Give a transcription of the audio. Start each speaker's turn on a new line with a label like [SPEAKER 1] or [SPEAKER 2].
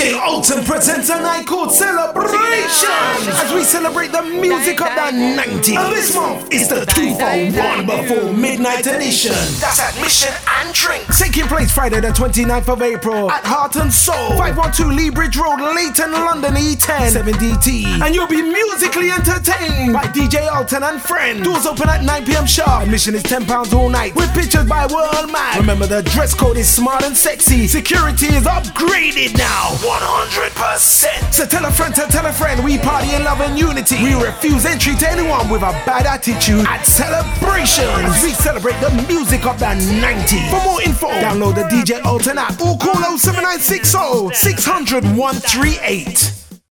[SPEAKER 1] DJ Alton presents a night called Celebration as we celebrate the music of the 90s. And this month is the 2 for 1 before midnight edition. That's admission and drinks. Taking place Friday the 29th of April at Heart and Soul, 512 Lea Bridge Road, Leyton, London, E10, 7DT. And you'll be musically entertained by DJ Alton and friends. Doors open at 9 p.m. sharp. Admission is £10 all night with pictures by World Mag. Remember the dress code is smart and sexy. Security is upgraded now. 100%. So tell a friend to tell a friend. We party in love and unity. We refuse entry to anyone with a bad attitude at celebrations. We celebrate the music of the 90s. For more info, download the DJ Alton app or call 07960 600 138.